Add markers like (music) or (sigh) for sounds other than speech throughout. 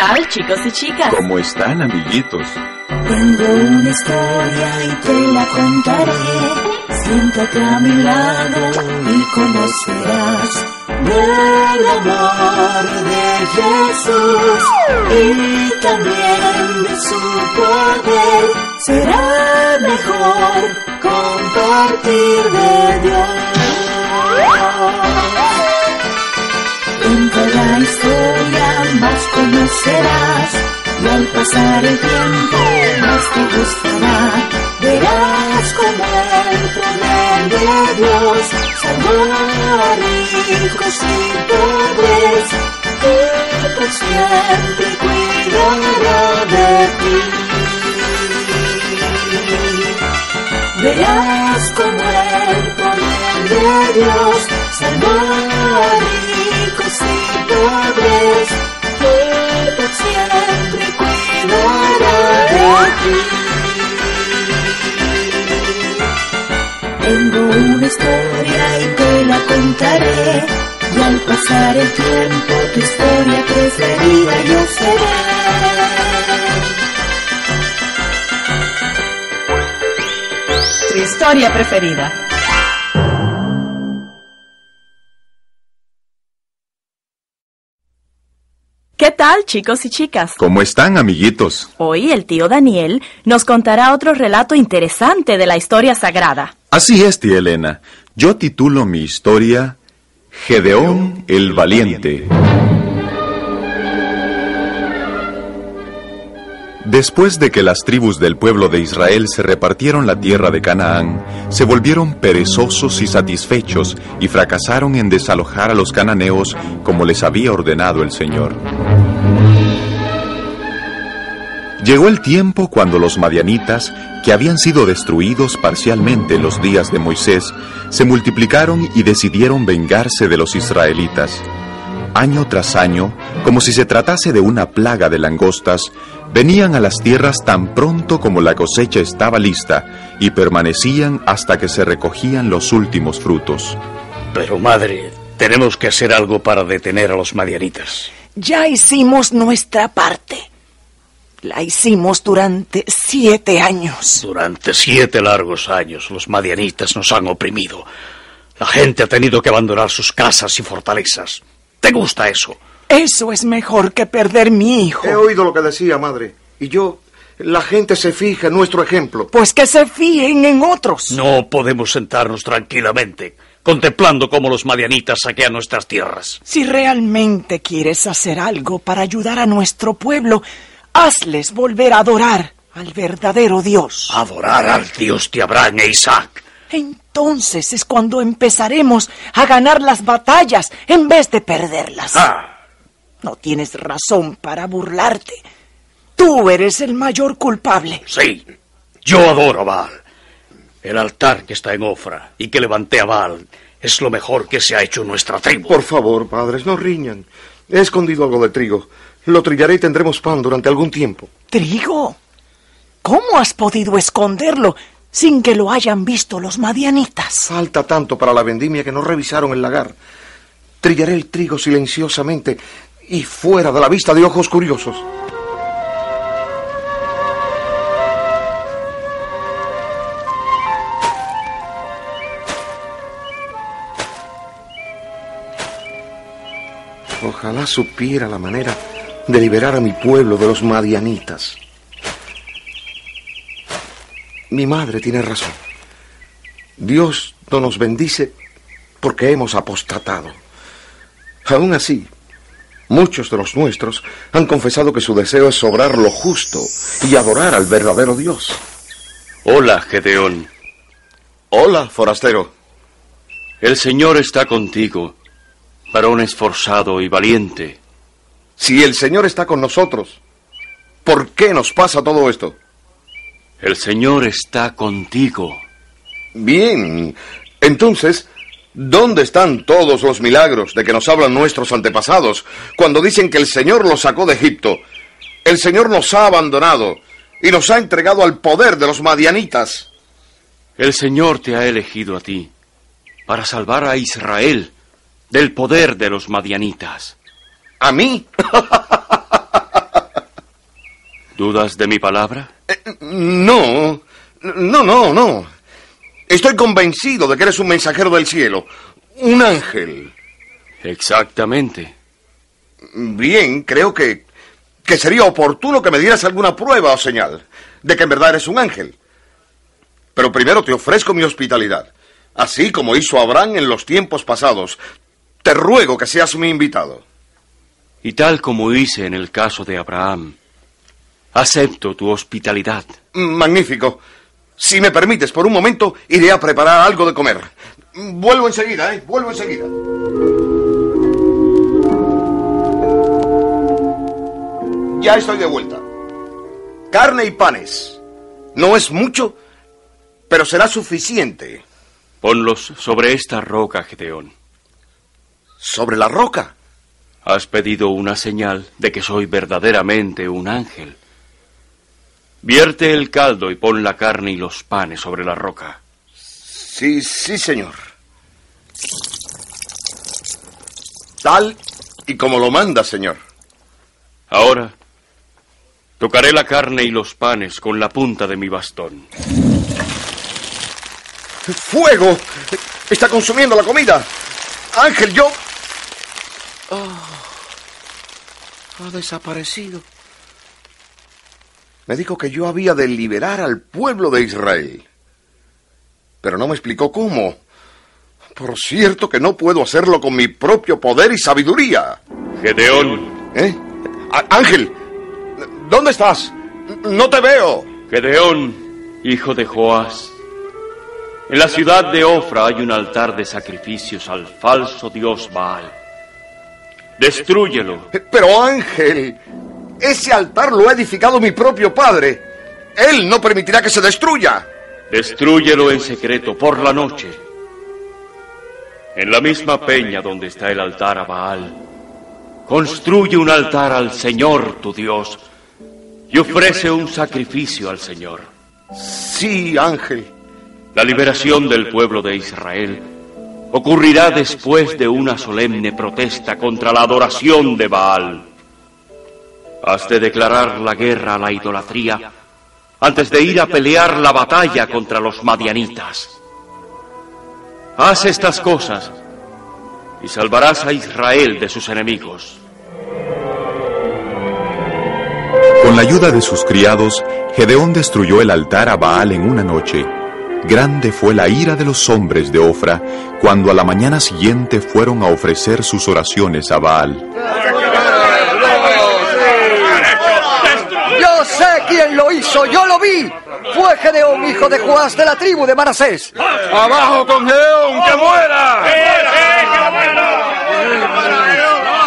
Tal, chicos y chicas? ¿Cómo están, amiguitos? Tengo una historia y te la contaré. Siéntate a mi lado y conocerás del amor de Jesús y también de su poder. Será mejor compartir de Dios. Más conocerás y al pasar el tiempo más te gustará. Verás como el poder de Dios salvó a ricos y pobres y por siempre cuidará de ti. Verás como el poder de Dios salvó ricos y pobres siempre ti. Tengo una historia y te la contaré. Y al pasar el tiempo tu historia preferida yo seré. Tu historia preferida. ¿Qué tal, chicos y chicas? ¿Cómo están, amiguitos? Hoy el tío Daniel nos contará otro relato interesante de la historia sagrada. Así es, tía Elena. Yo titulo mi historia Gedeón el Valiente. Después de que las tribus del pueblo de Israel se repartieron la tierra de Canaán, se volvieron perezosos y satisfechos y fracasaron en desalojar a los cananeos como les había ordenado el Señor. Llegó el tiempo cuando los madianitas, que habían sido destruidos parcialmente en los días de Moisés, se multiplicaron y decidieron vengarse de los israelitas. Año tras año, como si se tratase de una plaga de langostas, venían a las tierras tan pronto como la cosecha estaba lista y permanecían hasta que se recogían los últimos frutos. Pero madre, tenemos que hacer algo para detener a los madianitas. Ya hicimos nuestra parte. La hicimos durante siete años. Durante siete largos años los madianitas nos han oprimido. La gente ha tenido que abandonar sus casas y fortalezas. ¿Te gusta eso? Eso es mejor que perder mi hijo. He oído lo que decía, madre. Y yo, la gente se fija en nuestro ejemplo. Pues que se fíen en otros. No podemos sentarnos tranquilamente, contemplando cómo los madianitas saquean nuestras tierras. Si realmente quieres hacer algo para ayudar a nuestro pueblo, hazles volver a adorar al verdadero Dios. Adorar al Dios de Abraham e Isaac. Entonces es cuando empezaremos a ganar las batallas en vez de perderlas. Ah, No tienes razón para burlarte. Tú eres el mayor culpable. sí, yo adoro a Baal. El altar que está en Ofra y que levanté a Baal es lo mejor que se ha hecho en nuestra tribu. Por favor, padres, no riñan. He escondido algo de trigo. Lo trillaré y tendremos pan durante algún tiempo. ¿Trigo? ¿Cómo has podido esconderlo sin que lo hayan visto los madianitas. Falta tanto para la vendimia que no revisaron el lagar. Trillaré el trigo silenciosamente y fuera de la vista de ojos curiosos. Ojalá supiera la manera de liberar a mi pueblo de los madianitas. Mi madre tiene razón. Dios no nos bendice porque hemos apostatado. Aún así, muchos de los nuestros han confesado que su deseo es sobrar lo justo y adorar al verdadero Dios. Hola, Gedeón. Hola, forastero. El Señor está contigo, varón esforzado y valiente. Si el Señor está con nosotros, ¿por qué nos pasa todo esto? El Señor está contigo. Bien, entonces, ¿dónde están todos los milagros de que nos hablan nuestros antepasados cuando dicen que el Señor los sacó de Egipto? El Señor nos ha abandonado y nos ha entregado al poder de los madianitas. El Señor te ha elegido a ti para salvar a Israel del poder de los madianitas. ¿A mí? ¿Dudas de mi palabra? Eh, no, no, no, no. Estoy convencido de que eres un mensajero del cielo, un ángel. Exactamente. Bien, creo que, que sería oportuno que me dieras alguna prueba o señal de que en verdad eres un ángel. Pero primero te ofrezco mi hospitalidad, así como hizo Abraham en los tiempos pasados. Te ruego que seas mi invitado. Y tal como hice en el caso de Abraham, acepto tu hospitalidad. Magnífico. Si me permites, por un momento iré a preparar algo de comer. Vuelvo enseguida, ¿eh? Vuelvo enseguida. Ya estoy de vuelta. Carne y panes. No es mucho, pero será suficiente. Ponlos sobre esta roca, Gedeón. ¿Sobre la roca? Has pedido una señal de que soy verdaderamente un ángel. Vierte el caldo y pon la carne y los panes sobre la roca. Sí, sí, señor. Tal y como lo manda, señor. Ahora, tocaré la carne y los panes con la punta de mi bastón. ¡Fuego! Está consumiendo la comida. Ángel, yo... Oh, ha desaparecido. Me dijo que yo había de liberar al pueblo de Israel. Pero no me explicó cómo. Por cierto que no puedo hacerlo con mi propio poder y sabiduría. Gedeón. ¿Eh? Ángel, ¿dónde estás? No te veo. Gedeón, hijo de Joás. En la ciudad de Ofra hay un altar de sacrificios al falso dios Baal. Destrúyelo. Pero Ángel, ese altar lo ha edificado mi propio padre. Él no permitirá que se destruya. Destrúyelo en secreto por la noche. En la misma peña donde está el altar a Baal, construye un altar al Señor tu Dios y ofrece un sacrificio al Señor. Sí, Ángel. La liberación del pueblo de Israel ocurrirá después de una solemne protesta contra la adoración de Baal. Has de declarar la guerra a la idolatría antes de ir a pelear la batalla contra los madianitas. Haz estas cosas y salvarás a Israel de sus enemigos. Con la ayuda de sus criados, Gedeón destruyó el altar a Baal en una noche. Grande fue la ira de los hombres de Ofra cuando a la mañana siguiente fueron a ofrecer sus oraciones a Baal. Yo sé quién lo hizo, yo lo vi. Fue Gedeón, hijo de Joás, de la tribu de Manasés. ¡Abajo con Gedeón! ¡Que muera!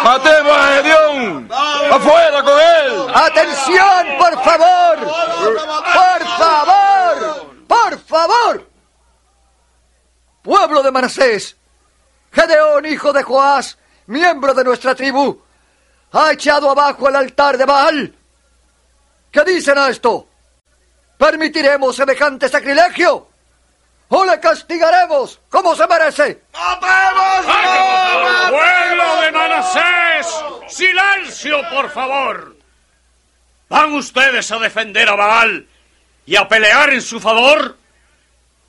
¡Matemos a Gedeón! ¡Afuera con él! ¡Atención, por favor! ¡Por favor! ¡Por favor! Pueblo de Manasés, Gedeón, hijo de Joás, miembro de nuestra tribu, ha echado abajo el altar de Baal. ¿Qué dicen a esto? ¿Permitiremos semejante sacrilegio? ¿O le castigaremos como se merece? ¡Pueblo de Manasés! ¡Silencio, por favor! ¿Van ustedes a defender a Baal y a pelear en su favor?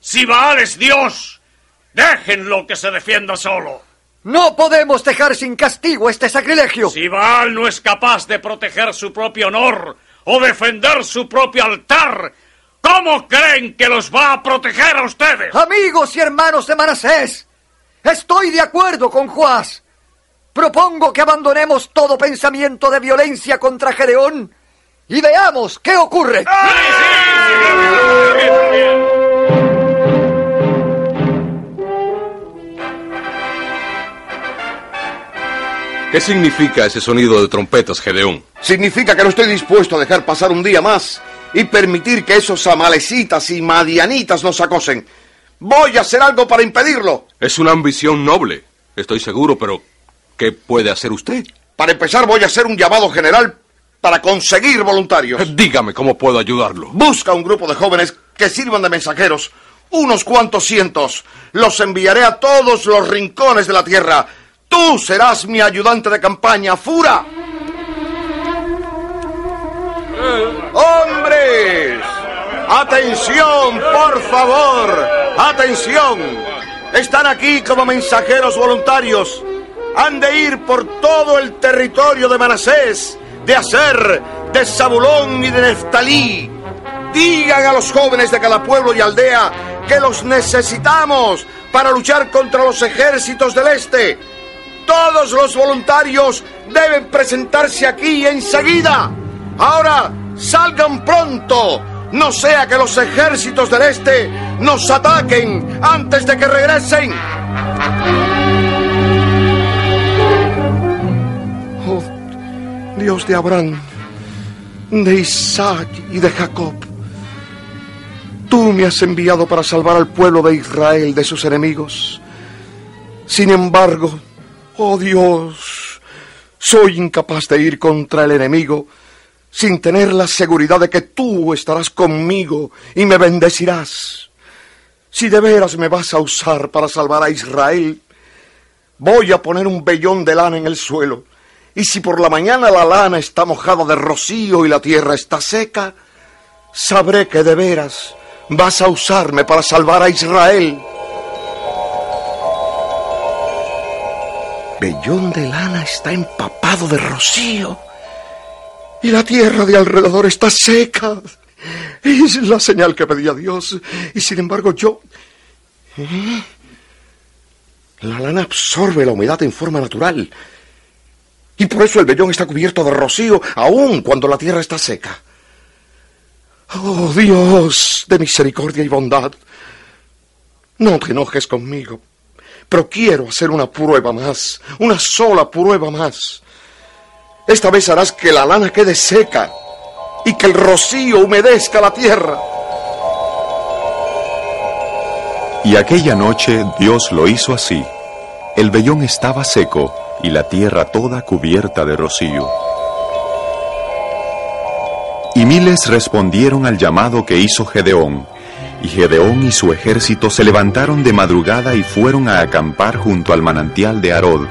Si Baal es Dios, déjenlo que se defienda solo. No podemos dejar sin castigo este sacrilegio. Si Baal no es capaz de proteger su propio honor o defender su propio altar, ¿cómo creen que los va a proteger a ustedes? Amigos y hermanos de Manasés, estoy de acuerdo con Juás. Propongo que abandonemos todo pensamiento de violencia contra Gedeón y veamos qué ocurre. ¿Qué significa ese sonido de trompetas, Gedeón? Significa que no estoy dispuesto a dejar pasar un día más y permitir que esos amalecitas y madianitas nos acosen. Voy a hacer algo para impedirlo. Es una ambición noble, estoy seguro, pero ¿qué puede hacer usted? Para empezar, voy a hacer un llamado general para conseguir voluntarios. Dígame cómo puedo ayudarlo. Busca un grupo de jóvenes que sirvan de mensajeros. Unos cuantos cientos. Los enviaré a todos los rincones de la tierra. Tú serás mi ayudante de campaña, Fura. ¡Hombres! ¡Atención, por favor! ¡Atención! Están aquí como mensajeros voluntarios. Han de ir por todo el territorio de Manasés, de Aser, de Zabulón y de Neftalí. Digan a los jóvenes de cada pueblo y aldea que los necesitamos para luchar contra los ejércitos del este. Todos los voluntarios deben presentarse aquí enseguida. Ahora, salgan pronto. No sea que los ejércitos del este nos ataquen antes de que regresen. Dios de Abraham, de Isaac y de Jacob. Tú me has enviado para salvar al pueblo de Israel de sus enemigos. Sin embargo, oh Dios, soy incapaz de ir contra el enemigo sin tener la seguridad de que tú estarás conmigo y me bendecirás. Si de veras me vas a usar para salvar a Israel, voy a poner un vellón de lana en el suelo. Y si por la mañana la lana está mojada de rocío y la tierra está seca, sabré que de veras vas a usarme para salvar a Israel. Vellón de lana está empapado de rocío y la tierra de alrededor está seca. Es la señal que pedía Dios. Y sin embargo yo... ¿Eh? La lana absorbe la humedad en forma natural. Y por eso el vellón está cubierto de rocío, aun cuando la tierra está seca. Oh Dios de misericordia y bondad, no te enojes conmigo, pero quiero hacer una prueba más, una sola prueba más. Esta vez harás que la lana quede seca y que el rocío humedezca la tierra. Y aquella noche Dios lo hizo así. El vellón estaba seco y la tierra toda cubierta de rocío. Y miles respondieron al llamado que hizo Gedeón. Y Gedeón y su ejército se levantaron de madrugada y fueron a acampar junto al manantial de Arod,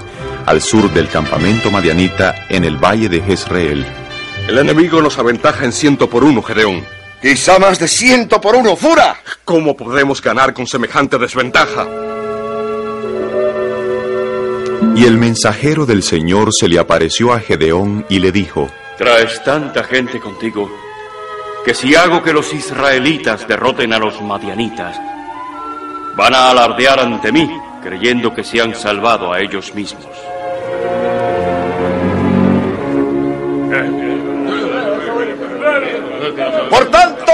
al sur del campamento madianita en el valle de Jezreel. El enemigo nos aventaja en ciento por uno, Gedeón. Quizá más de ciento por uno, Fura. ¿Cómo podremos ganar con semejante desventaja? Y el mensajero del Señor se le apareció a Gedeón y le dijo, Traes tanta gente contigo que si hago que los israelitas derroten a los madianitas, van a alardear ante mí, creyendo que se han salvado a ellos mismos. Por tanto,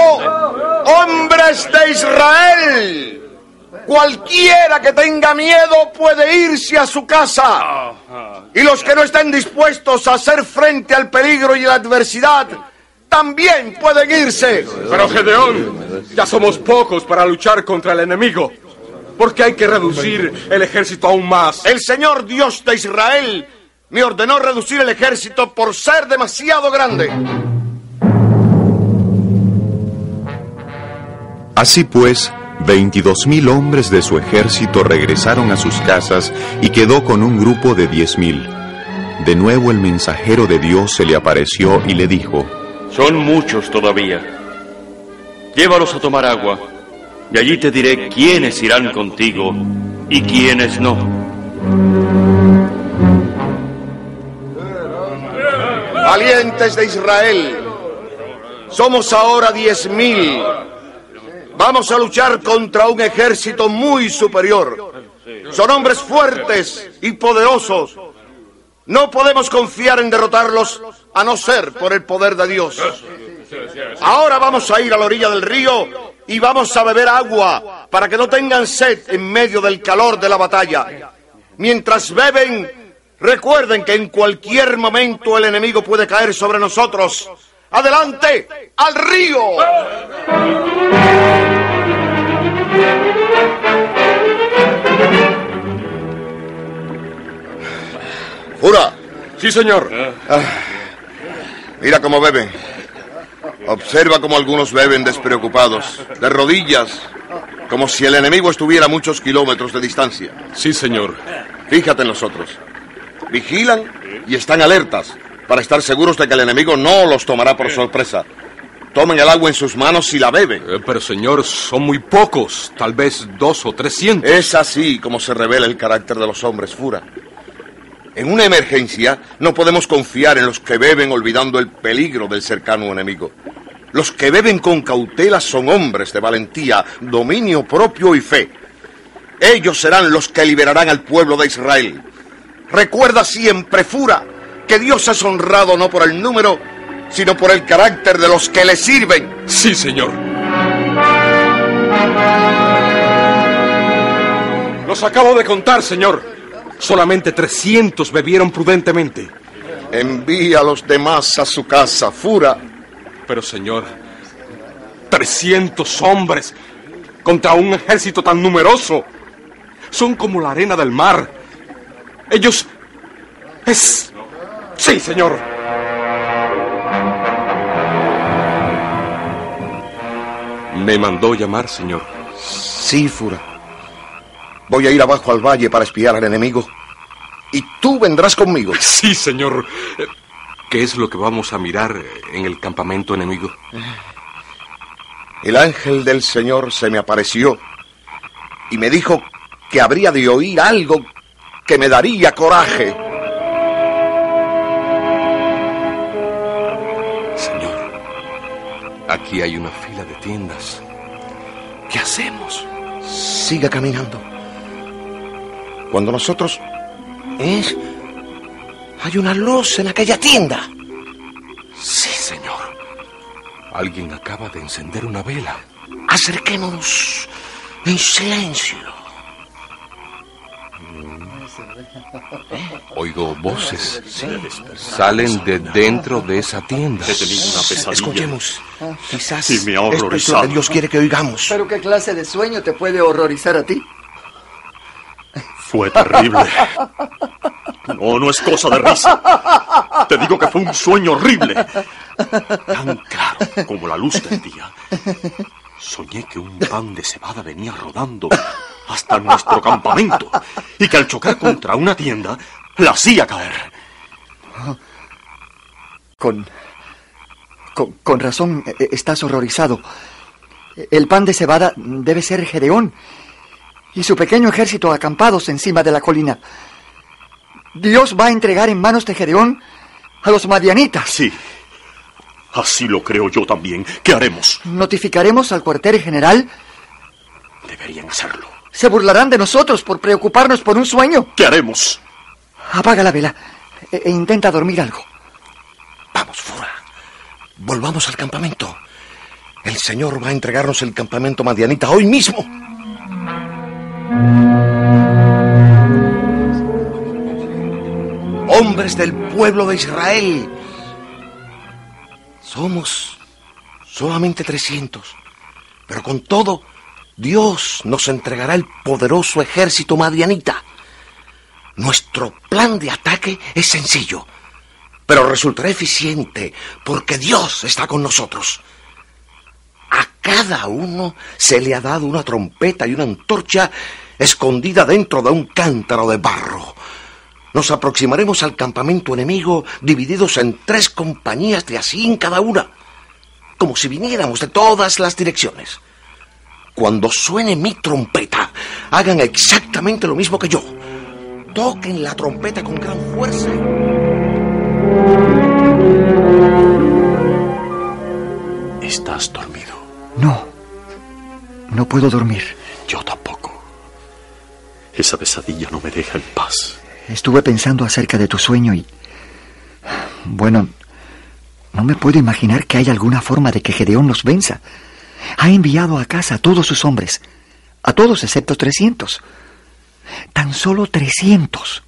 hombres de Israel, cualquiera que tenga miedo puede irse a su casa. Y los que no estén dispuestos a hacer frente al peligro y la adversidad, también pueden irse. Pero Gedeón, ya somos pocos para luchar contra el enemigo. ¿Por qué hay que reducir el ejército aún más? El Señor Dios de Israel me ordenó reducir el ejército por ser demasiado grande. Así pues, veintidós mil hombres de su ejército regresaron a sus casas y quedó con un grupo de diez mil. De nuevo el mensajero de Dios se le apareció y le dijo, Son muchos todavía. Llévalos a tomar agua, y allí te diré quiénes irán contigo y quiénes no. Valientes de Israel, somos ahora diez mil. Vamos a luchar contra un ejército muy superior. Son hombres fuertes y poderosos. No podemos confiar en derrotarlos a no ser por el poder de Dios. Ahora vamos a ir a la orilla del río y vamos a beber agua para que no tengan sed en medio del calor de la batalla. Mientras beben, recuerden que en cualquier momento el enemigo puede caer sobre nosotros. ¡Adelante! ¡Al río! ¡Fura! Sí, señor. Ah, mira cómo beben. Observa cómo algunos beben despreocupados, de rodillas, como si el enemigo estuviera a muchos kilómetros de distancia. Sí, señor. Fíjate en los otros. Vigilan y están alertas para estar seguros de que el enemigo no los tomará por sorpresa. Tomen el agua en sus manos y la beben. Eh, pero, señor, son muy pocos, tal vez dos o trescientos. Es así como se revela el carácter de los hombres, Fura. En una emergencia no podemos confiar en los que beben olvidando el peligro del cercano enemigo. Los que beben con cautela son hombres de valentía, dominio propio y fe. Ellos serán los que liberarán al pueblo de Israel. Recuerda siempre, Fura, que Dios es honrado no por el número, sino por el carácter de los que le sirven. Sí, señor. Los acabo de contar, señor. Solamente 300 bebieron prudentemente. Envía a los demás a su casa, Fura. Pero, señor, 300 hombres contra un ejército tan numeroso. Son como la arena del mar. Ellos... Es... Sí, señor. ¿Me mandó llamar, señor? Sí, Fura. Voy a ir abajo al valle para espiar al enemigo. Y tú vendrás conmigo. (laughs) Sí, señor. ¿Qué es lo que vamos a mirar en el campamento enemigo? El ángel del Señor se me apareció y me dijo que habría de oír algo que me daría coraje. Aquí hay una fila de tiendas. ¿Qué hacemos? Siga caminando. Cuando nosotros... ¿Eh? Hay una luz en aquella tienda. Sí, señor. Alguien acaba de encender una vela. Acerquémonos en silencio. (laughs) Oigo voces. Salen de dentro de esa tienda. He tenido una pesadilla. Escuchemos. Quizás Y me ha esto es lo horrorizado. que Dios quiere que oigamos. ¿Pero qué clase de sueño te puede horrorizar a ti? Fue terrible. No, no es cosa de risa. Te digo que fue un sueño horrible. Tan claro como la luz del día. Soñé que un pan de cebada venía rodando hasta nuestro campamento y que al chocar contra una tienda la hacía caer. Con, con... con razón eh, estás horrorizado. El pan de cebada debe ser Gedeón y su pequeño ejército acampados encima de la colina. Dios va a entregar en manos de Gedeón a los madianitas. Sí. Así lo creo yo también. ¿Qué haremos? Notificaremos al cuartel general. Deberían hacerlo. Se burlarán de nosotros por preocuparnos por un sueño. ¿Qué haremos? Apaga la vela e, e intenta dormir algo. Vamos, Fura. Volvamos al campamento. El Señor va a entregarnos el campamento madianita hoy mismo. Hombres del pueblo de Israel. Somos solamente 300. Pero con todo, Dios nos entregará el poderoso ejército madianita. Nuestro plan de ataque es sencillo, pero resultará eficiente porque Dios está con nosotros. cada uno se le ha dado una trompeta y una antorcha escondida dentro de un cántaro de barro. Nos aproximaremos al campamento enemigo divididos en tres compañías de así en cada una, como si viniéramos de todas las direcciones. Cuando suene mi trompeta, hagan exactamente lo mismo que yo. Toquen la trompeta con gran fuerza. ¿Estás dormido? No. No puedo dormir. Yo tampoco. Esa pesadilla no me deja en paz. Estuve pensando acerca de tu sueño y... Bueno, no me puedo imaginar que haya alguna forma de que Gedeón nos venza. Ha enviado a casa a todos sus hombres. A todos excepto 300. Tan solo 300.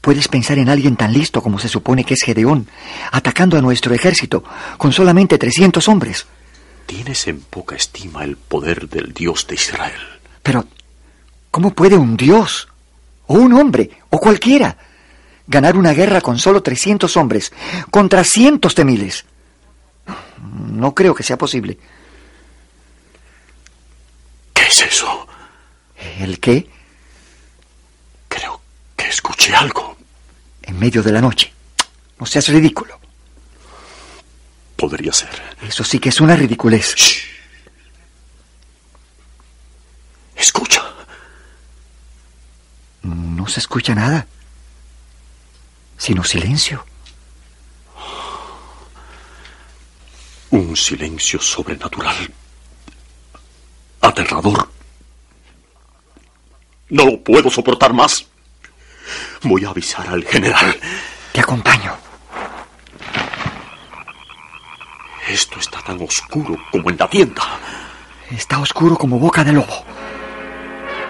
¿Puedes pensar en alguien tan listo como se supone que es Gedeón, atacando a nuestro ejército con solamente 300 hombres? Tienes en poca estima el poder del Dios de Israel. Pero, ¿cómo puede un Dios, o un hombre, o cualquiera, ganar una guerra con solo 300 hombres contra cientos de miles? No creo que sea posible. ¿Qué es eso? ¿El qué? Creo que escuché algo. En medio de la noche. No seas ridículo. Podría ser. Eso sí que es una ridiculez. Escucha. No se escucha nada. Sino silencio. Un silencio sobrenatural. Aterrador. No lo puedo soportar más. Voy a avisar al general. Te acompaño. Esto está tan oscuro como en la tienda. Está oscuro como boca de lobo.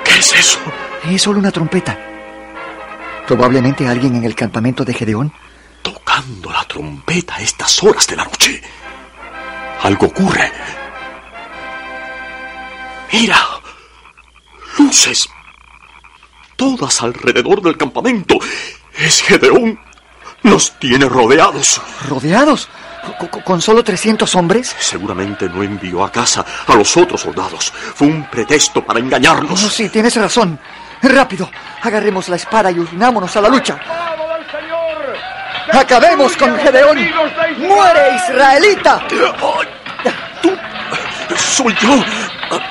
¿Qué es eso? Es solo una trompeta. Probablemente alguien en el campamento de Gedeón. Tocando la trompeta a estas horas de la noche. Algo ocurre. Mira. Luces. Todas alrededor del campamento. Es Gedeón. Nos tiene rodeados. ¿Rodeados? ¿Con solo 300 hombres? Seguramente no envió a casa a los otros soldados. Fue un pretexto para engañarnos. Oh, sí, tienes razón. Rápido, agarremos la espada y unámonos a la lucha. ¡Acabemos con Gedeón! ¡Muere, israelita! ¡Tú! ¡Soy yo!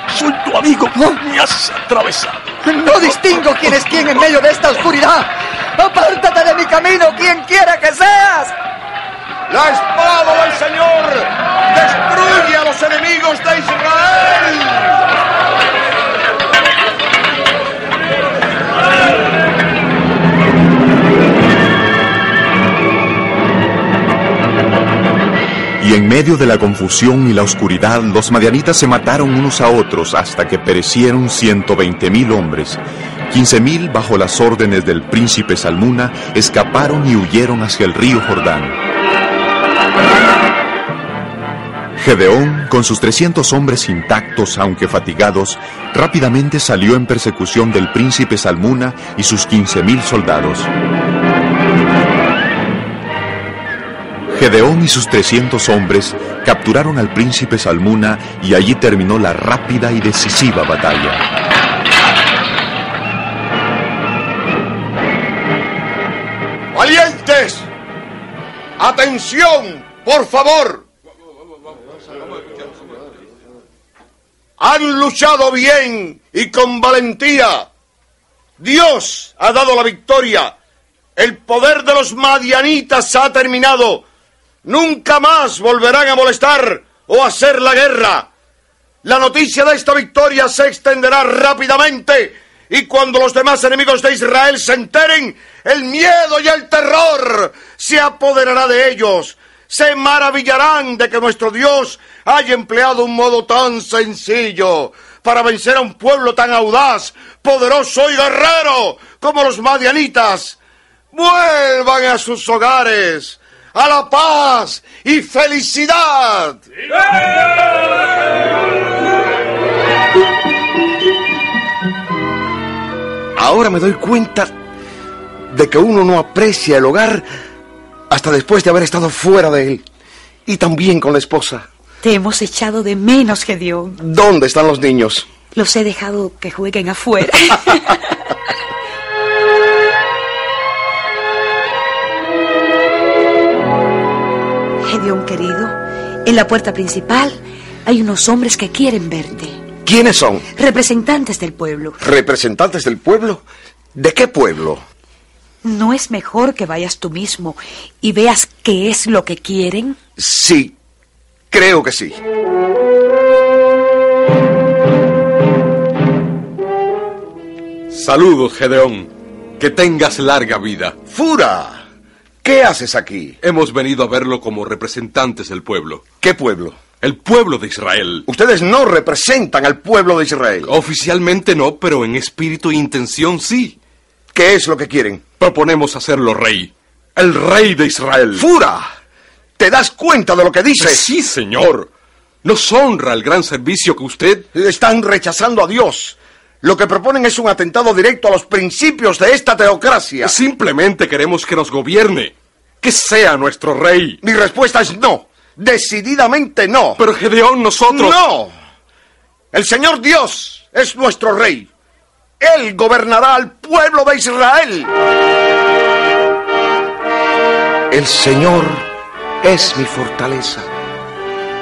¡Soy tu amigo! ¡Me has atravesado! ¡No distingo quién es quién en medio de esta oscuridad! ¡Apártate de mi camino, quien quiera que seas! ¡La espada del Señor destruye a los enemigos de Israel! Medio de la confusión y la oscuridad, los madianitas se mataron unos a otros hasta que perecieron ciento veinte mil hombres. Quince mil, bajo las órdenes del príncipe Salmuna, escaparon y huyeron hacia el río Jordán. Gedeón, con sus 300 hombres intactos aunque fatigados, rápidamente salió en persecución del príncipe Salmuna y sus 15.000 soldados. Gedeón y sus 300 hombres capturaron al príncipe Salmuna y allí terminó la rápida y decisiva batalla. ¡Valientes! ¡Atención! ¡Por favor! Han luchado bien y con valentía. Dios ha dado la victoria. El poder de los madianitas ha terminado. Nunca más volverán a molestar o a hacer la guerra. La noticia de esta victoria se extenderá rápidamente y cuando los demás enemigos de Israel se enteren, el miedo y el terror se apoderará de ellos. Se maravillarán de que nuestro Dios haya empleado un modo tan sencillo para vencer a un pueblo tan audaz, poderoso y guerrero como los madianitas. Vuelvan a sus hogares, a la paz y felicidad. Ahora me doy cuenta de que uno no aprecia el hogar hasta después de haber estado fuera de él. Y también con la esposa. Te hemos echado de menos, Gedeón. ¿Dónde están los niños? Los he dejado que jueguen afuera. (laughs) querido, en la puerta principal hay unos hombres que quieren verte. ¿Quiénes son? Representantes del pueblo. ¿Representantes del pueblo? ¿De qué pueblo? ¿No es mejor que vayas tú mismo y veas qué es lo que quieren? Sí, creo que sí. Saludos, Gedeón. Que tengas larga vida. ¡Fura! ¿Qué haces aquí? Hemos venido a verlo como representantes del pueblo. ¿Qué pueblo? El pueblo de Israel. Ustedes no representan al pueblo de Israel. Oficialmente no, pero en espíritu e intención sí. ¿Qué es lo que quieren? Proponemos hacerlo rey. El rey de Israel. ¡Fura! ¿Te das cuenta de lo que dices? Sí, señor. Nos honra el gran servicio que usted... Están rechazando a Dios. Lo que proponen es un atentado directo a los principios de esta teocracia. Simplemente queremos que nos gobierne. Que sea nuestro rey. Mi respuesta es no. Decididamente no. Pero Gedeón, nosotros... No. El Señor Dios es nuestro rey. Él gobernará al pueblo de Israel. El Señor es mi fortaleza.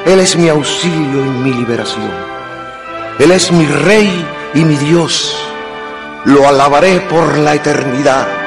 Él es mi auxilio y mi liberación. Él es mi rey y mi Dios. Lo alabaré por la eternidad.